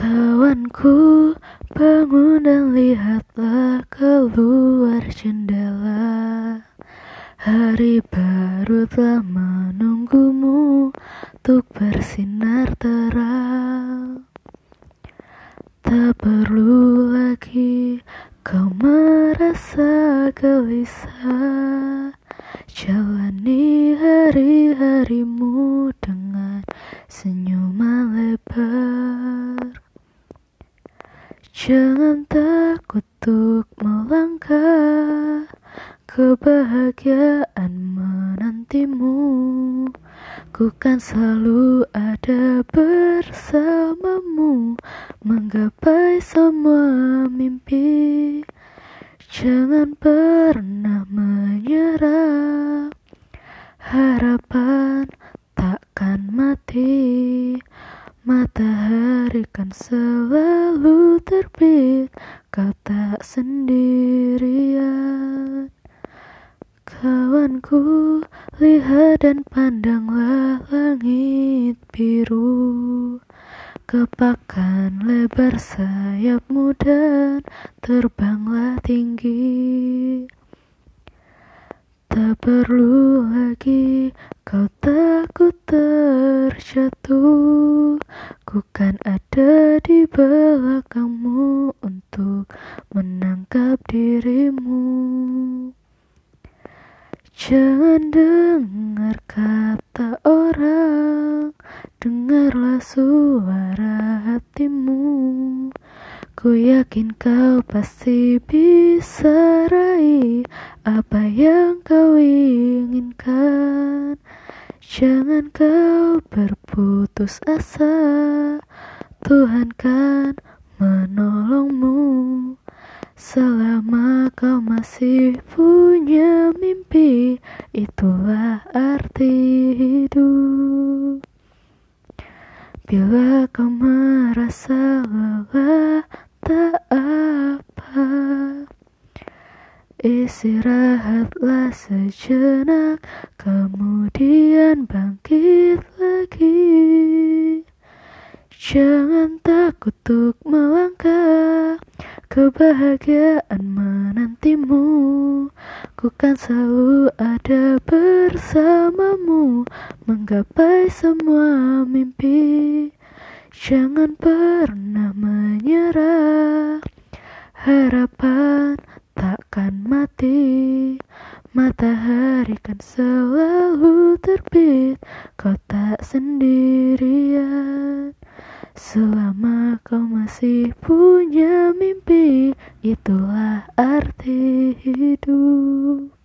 Kawanku, bangun dan lihatlah keluar jendela. Hari baru telah menunggumu untuk bersinar terang. Tak perlu lagi kau merasa gelisah. Jalani hari-harimu dengan senyuman lebar Jangan takut untuk melangkah. Kebahagiaan menantimu. Ku kan selalu ada bersamamu. Menggapai semua mimpi. Jangan pernah menyerah. Harapan takkan mati Matahari kan selalu terbit Kau tak sendirian. Kawanku, lihat dan pandanglah langit biru. Kepakkan lebar sayapmu dan terbanglah tinggi Tak perlu lagi kau takut terjatuh Ku kan ada di belakangmu untuk menangkap dirimu Jangan dengar kata orang, dengarlah suara hatimu. Ku yakin kau pasti bisa raih apa yang kau inginkan. Jangan kau berputus asa, Tuhan kan menolongmu. Selama kau masih punya mimpi, itulah arti hidup. Bila kau merasa lelah, tak apa. Istirahatlah sejenak, kemudian bangkit lagi. Jangan takut untuk melangkah Kebahagiaan menantimu Ku kan selalu ada bersamamu Menggapai semua mimpi Jangan pernah menyerah. Harapan takkan mati. Matahari kan selalu terbit. Kau tak sendirian. Selama kau masih punya mimpi, itulah arti hidup.